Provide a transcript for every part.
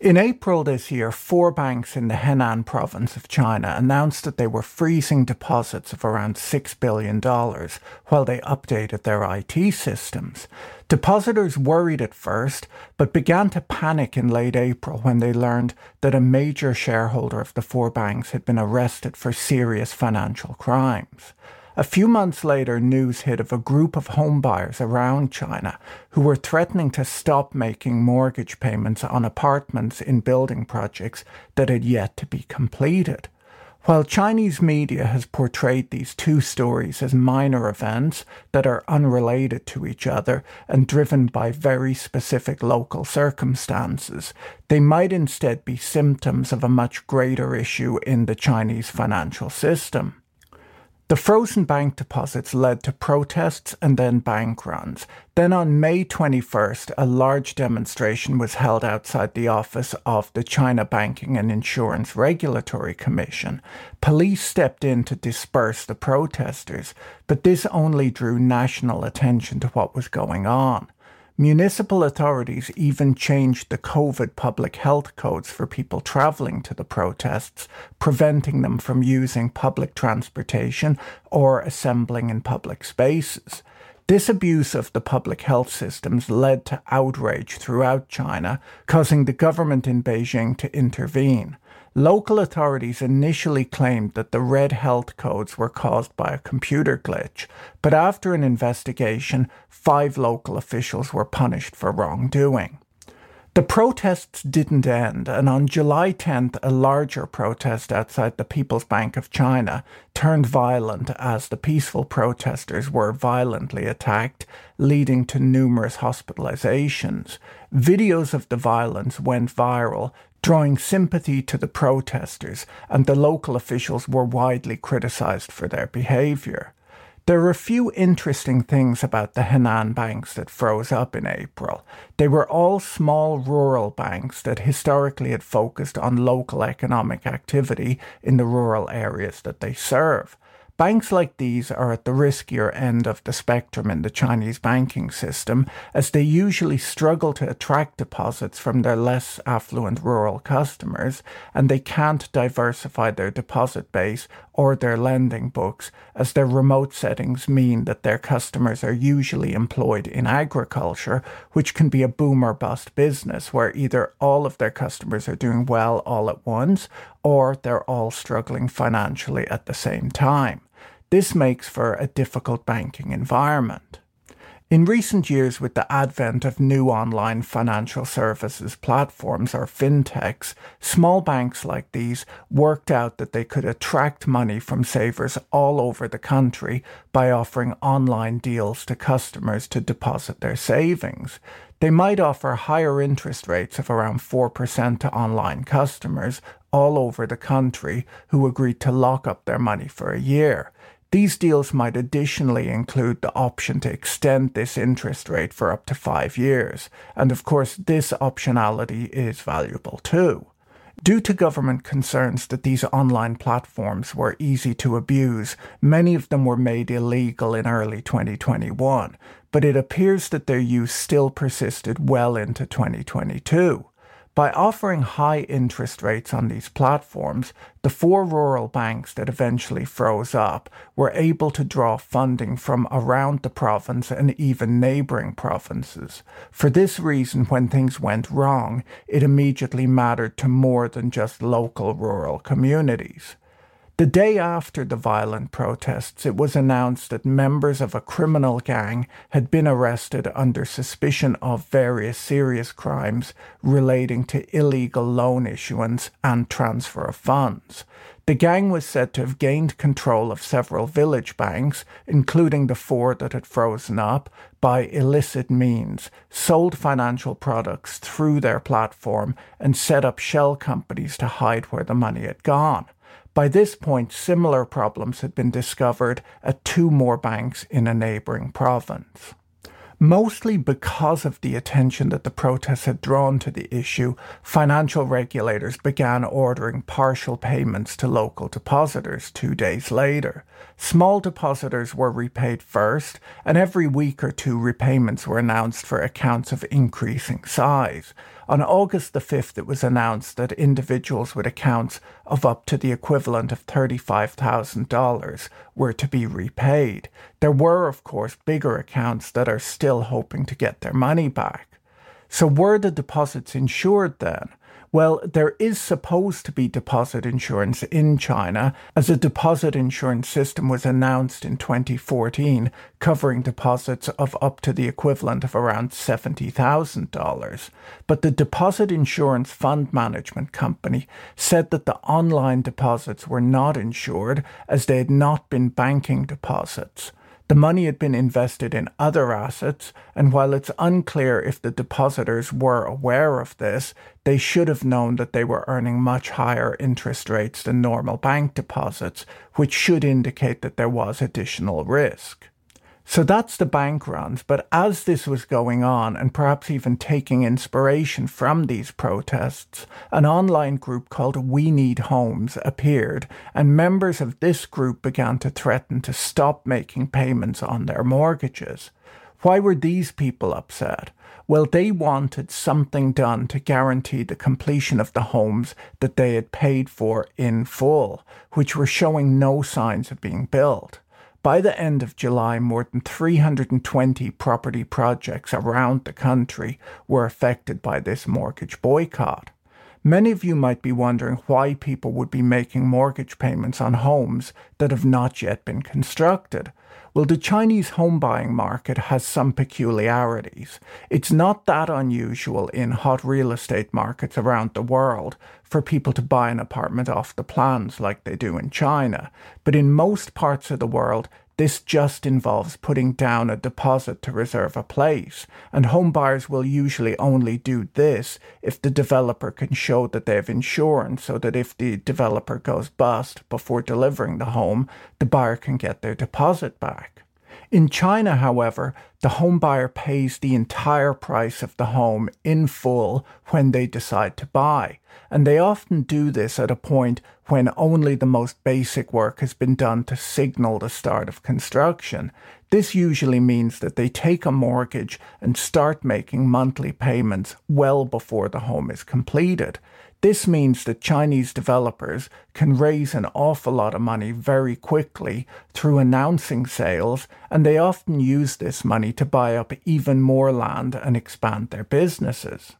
In April this year, four banks in the Henan province of China announced that they were freezing deposits of around $6 billion while they updated their IT systems. Depositors worried at first, but began to panic in late April when they learned that a major shareholder of the four banks had been arrested for serious financial crimes. A few months later, news hit of a group of homebuyers around China who were threatening to stop making mortgage payments on apartments in building projects that had yet to be completed. While Chinese media has portrayed these two stories as minor events that are unrelated to each other and driven by very specific local circumstances, they might instead be symptoms of a much greater issue in the Chinese financial system. The frozen bank deposits led to protests and then bank runs. Then on May 21st, a large demonstration was held outside the office of the China Banking and Insurance Regulatory Commission. Police stepped in to disperse the protesters, but this only drew national attention to what was going on. Municipal authorities even changed the COVID public health codes for people travelling to the protests, preventing them from using public transportation or assembling in public spaces. This abuse of the public health systems led to outrage throughout China, causing the government in Beijing to intervene. Local authorities initially claimed that the red health codes were caused by a computer glitch, but after an investigation, five local officials were punished for wrongdoing. The protests didn't end, and on July 10th, a larger protest outside the People's Bank of China turned violent as the peaceful protesters were violently attacked, leading to numerous hospitalizations. Videos of the violence went viral, drawing sympathy to the protesters, and the local officials were widely criticized for their behavior. There are a few interesting things about the Henan banks that froze up in April. They were all small rural banks that historically had focused on local economic activity in the rural areas that they serve. Banks like these are at the riskier end of the spectrum in the Chinese banking system, as they usually struggle to attract deposits from their less affluent rural customers, and they can't diversify their deposit base or their lending books, as their remote settings mean that their customers are usually employed in agriculture, which can be a boom or bust business where either all of their customers are doing well all at once or they're all struggling financially at the same time. This makes for a difficult banking environment. In recent years, with the advent of new online financial services platforms or fintechs, small banks like these worked out that they could attract money from savers all over the country by offering online deals to customers to deposit their savings. They might offer higher interest rates of around 4% to online customers all over the country who agreed to lock up their money for a year. These deals might additionally include the option to extend this interest rate for up to five years, and of course, this optionality is valuable too. Due to government concerns that these online platforms were easy to abuse, many of them were made illegal in early 2021, but it appears that their use still persisted well into 2022. By offering high interest rates on these platforms, the four rural banks that eventually froze up were able to draw funding from around the province and even neighboring provinces. For this reason, when things went wrong, it immediately mattered to more than just local rural communities. The day after the violent protests, it was announced that members of a criminal gang had been arrested under suspicion of various serious crimes relating to illegal loan issuance and transfer of funds. The gang was said to have gained control of several village banks, including the four that had frozen up, by illicit means, sold financial products through their platform, and set up shell companies to hide where the money had gone. By this point, similar problems had been discovered at two more banks in a neighbouring province. Mostly because of the attention that the protests had drawn to the issue, financial regulators began ordering partial payments to local depositors two days later. Small depositors were repaid first, and every week or two repayments were announced for accounts of increasing size. On August the 5th, it was announced that individuals with accounts of up to the equivalent of $35,000 were to be repaid. There were, of course, bigger accounts that are still hoping to get their money back. So, were the deposits insured then? Well, there is supposed to be deposit insurance in China, as a deposit insurance system was announced in 2014, covering deposits of up to the equivalent of around $70,000. But the Deposit Insurance Fund Management Company said that the online deposits were not insured as they had not been banking deposits. The money had been invested in other assets, and while it's unclear if the depositors were aware of this, they should have known that they were earning much higher interest rates than normal bank deposits, which should indicate that there was additional risk. So that's the bank runs. But as this was going on, and perhaps even taking inspiration from these protests, an online group called We Need Homes appeared, and members of this group began to threaten to stop making payments on their mortgages. Why were these people upset? Well, they wanted something done to guarantee the completion of the homes that they had paid for in full, which were showing no signs of being built. By the end of July, more than 320 property projects around the country were affected by this mortgage boycott. Many of you might be wondering why people would be making mortgage payments on homes that have not yet been constructed. Well, the Chinese home buying market has some peculiarities. It's not that unusual in hot real estate markets around the world for people to buy an apartment off the plans like they do in China, but in most parts of the world, this just involves putting down a deposit to reserve a place, and home buyers will usually only do this if the developer can show that they have insurance so that if the developer goes bust before delivering the home, the buyer can get their deposit back. In China, however, the home buyer pays the entire price of the home in full when they decide to buy, and they often do this at a point when only the most basic work has been done to signal the start of construction. This usually means that they take a mortgage and start making monthly payments well before the home is completed. This means that Chinese developers can raise an awful lot of money very quickly through announcing sales, and they often use this money to buy up even more land and expand their businesses.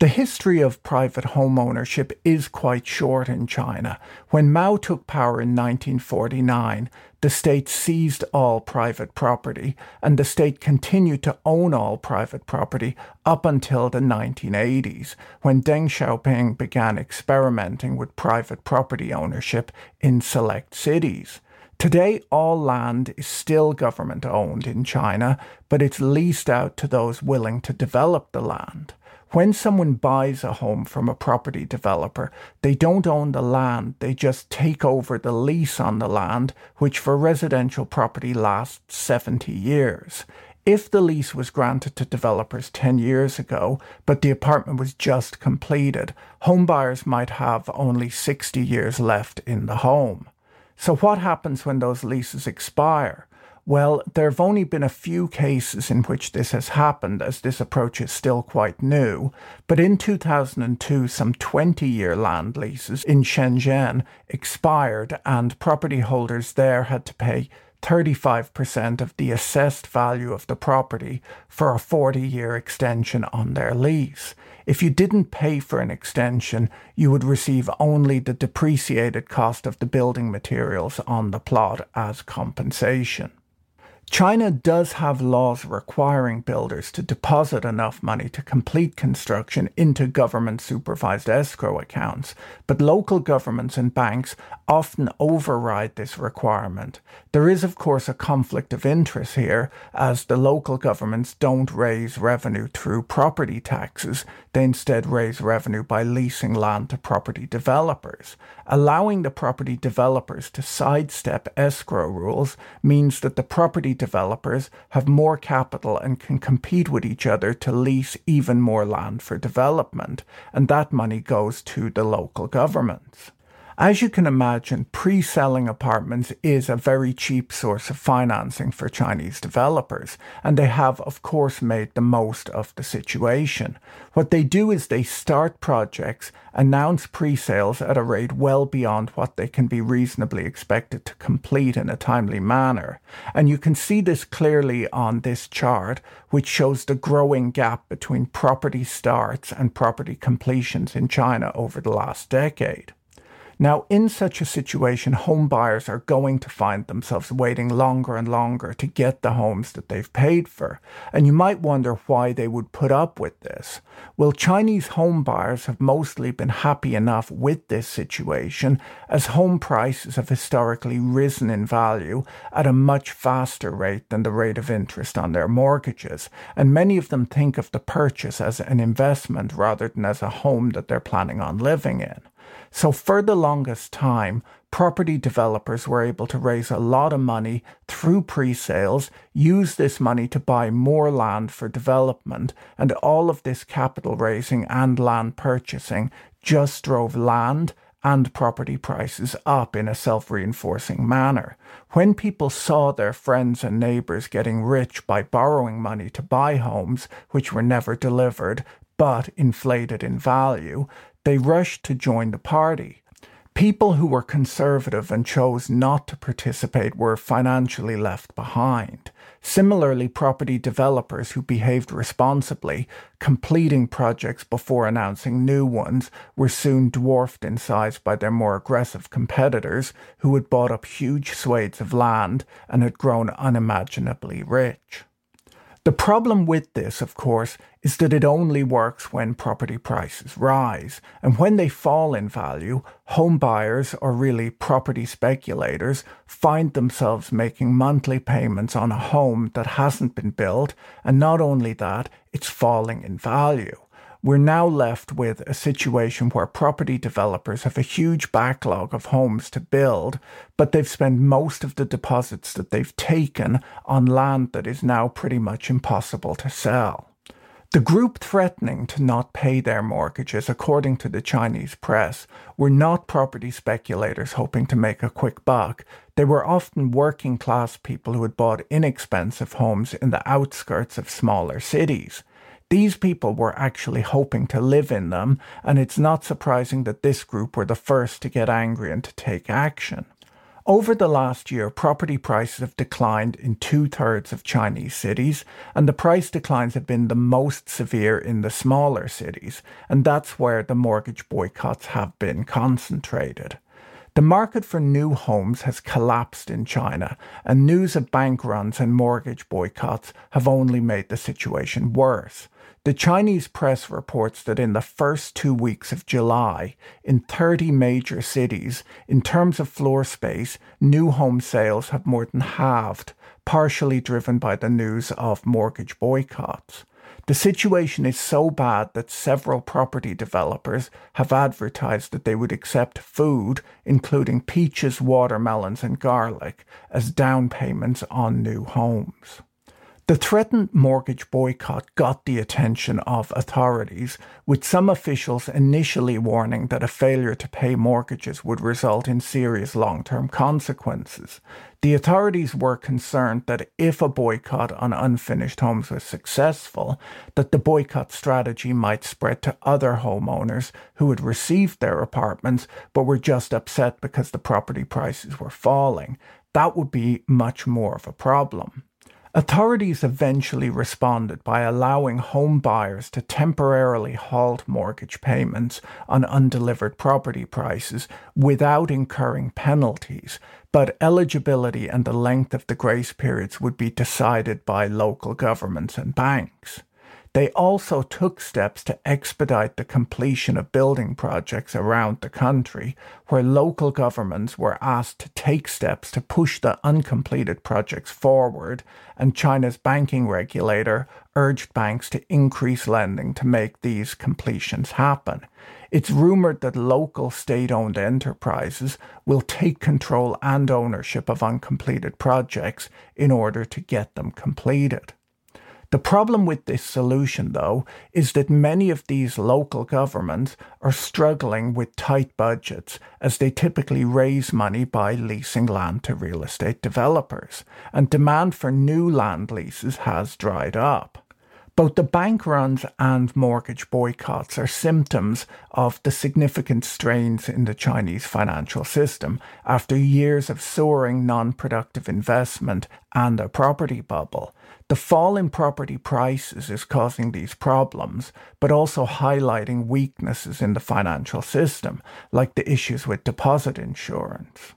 The history of private home ownership is quite short in China. When Mao took power in 1949, the state seized all private property, and the state continued to own all private property up until the 1980s, when Deng Xiaoping began experimenting with private property ownership in select cities. Today, all land is still government owned in China, but it's leased out to those willing to develop the land. When someone buys a home from a property developer, they don't own the land, they just take over the lease on the land, which for residential property lasts 70 years. If the lease was granted to developers 10 years ago, but the apartment was just completed, homebuyers might have only 60 years left in the home. So, what happens when those leases expire? Well, there have only been a few cases in which this has happened, as this approach is still quite new. But in 2002, some 20 year land leases in Shenzhen expired, and property holders there had to pay 35% of the assessed value of the property for a 40 year extension on their lease. If you didn't pay for an extension, you would receive only the depreciated cost of the building materials on the plot as compensation. China does have laws requiring builders to deposit enough money to complete construction into government supervised escrow accounts, but local governments and banks often override this requirement. There is, of course, a conflict of interest here, as the local governments don't raise revenue through property taxes, they instead raise revenue by leasing land to property developers. Allowing the property developers to sidestep escrow rules means that the property developers have more capital and can compete with each other to lease even more land for development, and that money goes to the local governments. As you can imagine, pre selling apartments is a very cheap source of financing for Chinese developers, and they have, of course, made the most of the situation. What they do is they start projects, announce pre sales at a rate well beyond what they can be reasonably expected to complete in a timely manner. And you can see this clearly on this chart, which shows the growing gap between property starts and property completions in China over the last decade. Now, in such a situation, home buyers are going to find themselves waiting longer and longer to get the homes that they've paid for. And you might wonder why they would put up with this. Well, Chinese home buyers have mostly been happy enough with this situation as home prices have historically risen in value at a much faster rate than the rate of interest on their mortgages. And many of them think of the purchase as an investment rather than as a home that they're planning on living in. So, for the longest time, property developers were able to raise a lot of money through pre sales, use this money to buy more land for development, and all of this capital raising and land purchasing just drove land and property prices up in a self reinforcing manner. When people saw their friends and neighbours getting rich by borrowing money to buy homes, which were never delivered but inflated in value, they rushed to join the party. People who were conservative and chose not to participate were financially left behind. Similarly, property developers who behaved responsibly, completing projects before announcing new ones, were soon dwarfed in size by their more aggressive competitors who had bought up huge swathes of land and had grown unimaginably rich. The problem with this, of course, is that it only works when property prices rise. And when they fall in value, home buyers, or really property speculators, find themselves making monthly payments on a home that hasn't been built. And not only that, it's falling in value we're now left with a situation where property developers have a huge backlog of homes to build, but they've spent most of the deposits that they've taken on land that is now pretty much impossible to sell. The group threatening to not pay their mortgages, according to the Chinese press, were not property speculators hoping to make a quick buck. They were often working class people who had bought inexpensive homes in the outskirts of smaller cities. These people were actually hoping to live in them, and it's not surprising that this group were the first to get angry and to take action. Over the last year, property prices have declined in two thirds of Chinese cities, and the price declines have been the most severe in the smaller cities, and that's where the mortgage boycotts have been concentrated. The market for new homes has collapsed in China, and news of bank runs and mortgage boycotts have only made the situation worse. The Chinese press reports that in the first two weeks of July, in 30 major cities, in terms of floor space, new home sales have more than halved, partially driven by the news of mortgage boycotts. The situation is so bad that several property developers have advertised that they would accept food, including peaches, watermelons, and garlic, as down payments on new homes. The threatened mortgage boycott got the attention of authorities, with some officials initially warning that a failure to pay mortgages would result in serious long term consequences. The authorities were concerned that if a boycott on unfinished homes was successful, that the boycott strategy might spread to other homeowners who had received their apartments but were just upset because the property prices were falling. that would be much more of a problem. Authorities eventually responded by allowing home buyers to temporarily halt mortgage payments on undelivered property prices without incurring penalties, but eligibility and the length of the grace periods would be decided by local governments and banks. They also took steps to expedite the completion of building projects around the country, where local governments were asked to take steps to push the uncompleted projects forward, and China's banking regulator urged banks to increase lending to make these completions happen. It's rumored that local state owned enterprises will take control and ownership of uncompleted projects in order to get them completed. The problem with this solution, though, is that many of these local governments are struggling with tight budgets as they typically raise money by leasing land to real estate developers, and demand for new land leases has dried up. Both the bank runs and mortgage boycotts are symptoms of the significant strains in the Chinese financial system after years of soaring non productive investment and a property bubble. The fall in property prices is causing these problems, but also highlighting weaknesses in the financial system, like the issues with deposit insurance.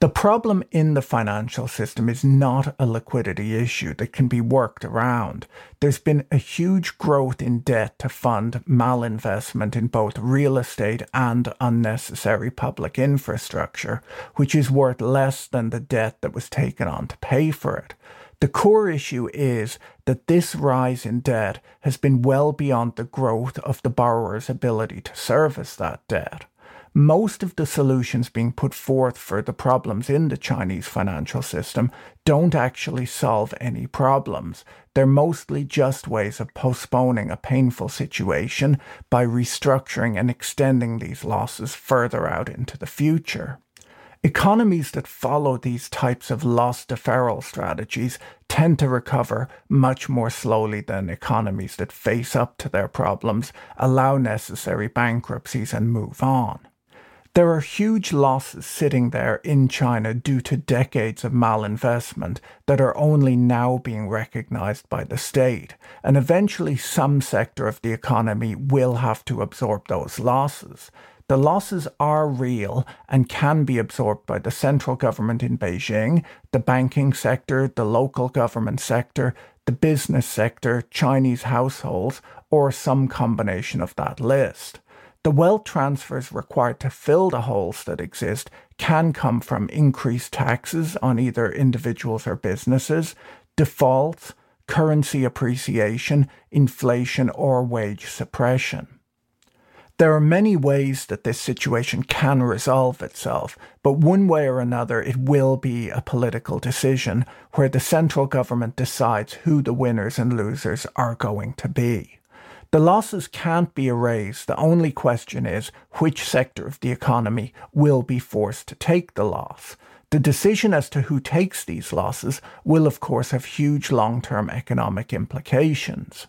The problem in the financial system is not a liquidity issue that can be worked around. There's been a huge growth in debt to fund malinvestment in both real estate and unnecessary public infrastructure, which is worth less than the debt that was taken on to pay for it. The core issue is that this rise in debt has been well beyond the growth of the borrower's ability to service that debt most of the solutions being put forth for the problems in the Chinese financial system don't actually solve any problems. They're mostly just ways of postponing a painful situation by restructuring and extending these losses further out into the future. Economies that follow these types of loss deferral strategies tend to recover much more slowly than economies that face up to their problems, allow necessary bankruptcies, and move on. There are huge losses sitting there in China due to decades of malinvestment that are only now being recognized by the state, and eventually some sector of the economy will have to absorb those losses. The losses are real and can be absorbed by the central government in Beijing, the banking sector, the local government sector, the business sector, Chinese households, or some combination of that list. The wealth transfers required to fill the holes that exist can come from increased taxes on either individuals or businesses, defaults, currency appreciation, inflation, or wage suppression. There are many ways that this situation can resolve itself, but one way or another it will be a political decision where the central government decides who the winners and losers are going to be. The losses can't be erased. The only question is which sector of the economy will be forced to take the loss. The decision as to who takes these losses will, of course, have huge long term economic implications.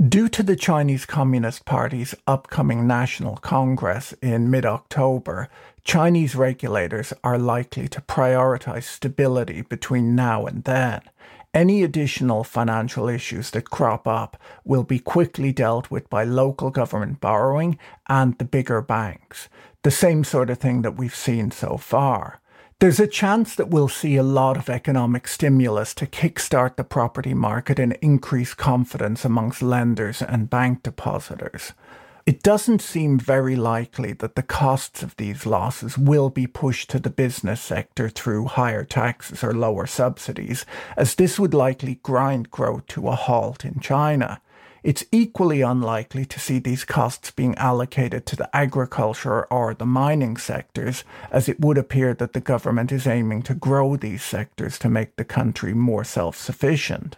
Due to the Chinese Communist Party's upcoming National Congress in mid October, Chinese regulators are likely to prioritize stability between now and then. Any additional financial issues that crop up will be quickly dealt with by local government borrowing and the bigger banks. The same sort of thing that we've seen so far. There's a chance that we'll see a lot of economic stimulus to kickstart the property market and increase confidence amongst lenders and bank depositors. It doesn't seem very likely that the costs of these losses will be pushed to the business sector through higher taxes or lower subsidies, as this would likely grind growth to a halt in China. It's equally unlikely to see these costs being allocated to the agriculture or the mining sectors, as it would appear that the government is aiming to grow these sectors to make the country more self sufficient.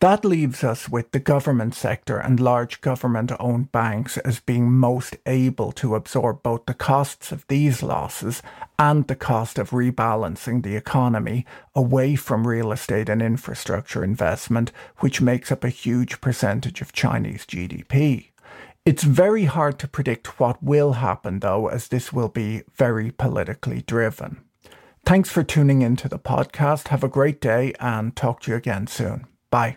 That leaves us with the government sector and large government owned banks as being most able to absorb both the costs of these losses and the cost of rebalancing the economy away from real estate and infrastructure investment, which makes up a huge percentage of Chinese GDP. It's very hard to predict what will happen, though, as this will be very politically driven. Thanks for tuning into the podcast. Have a great day and talk to you again soon. Bye.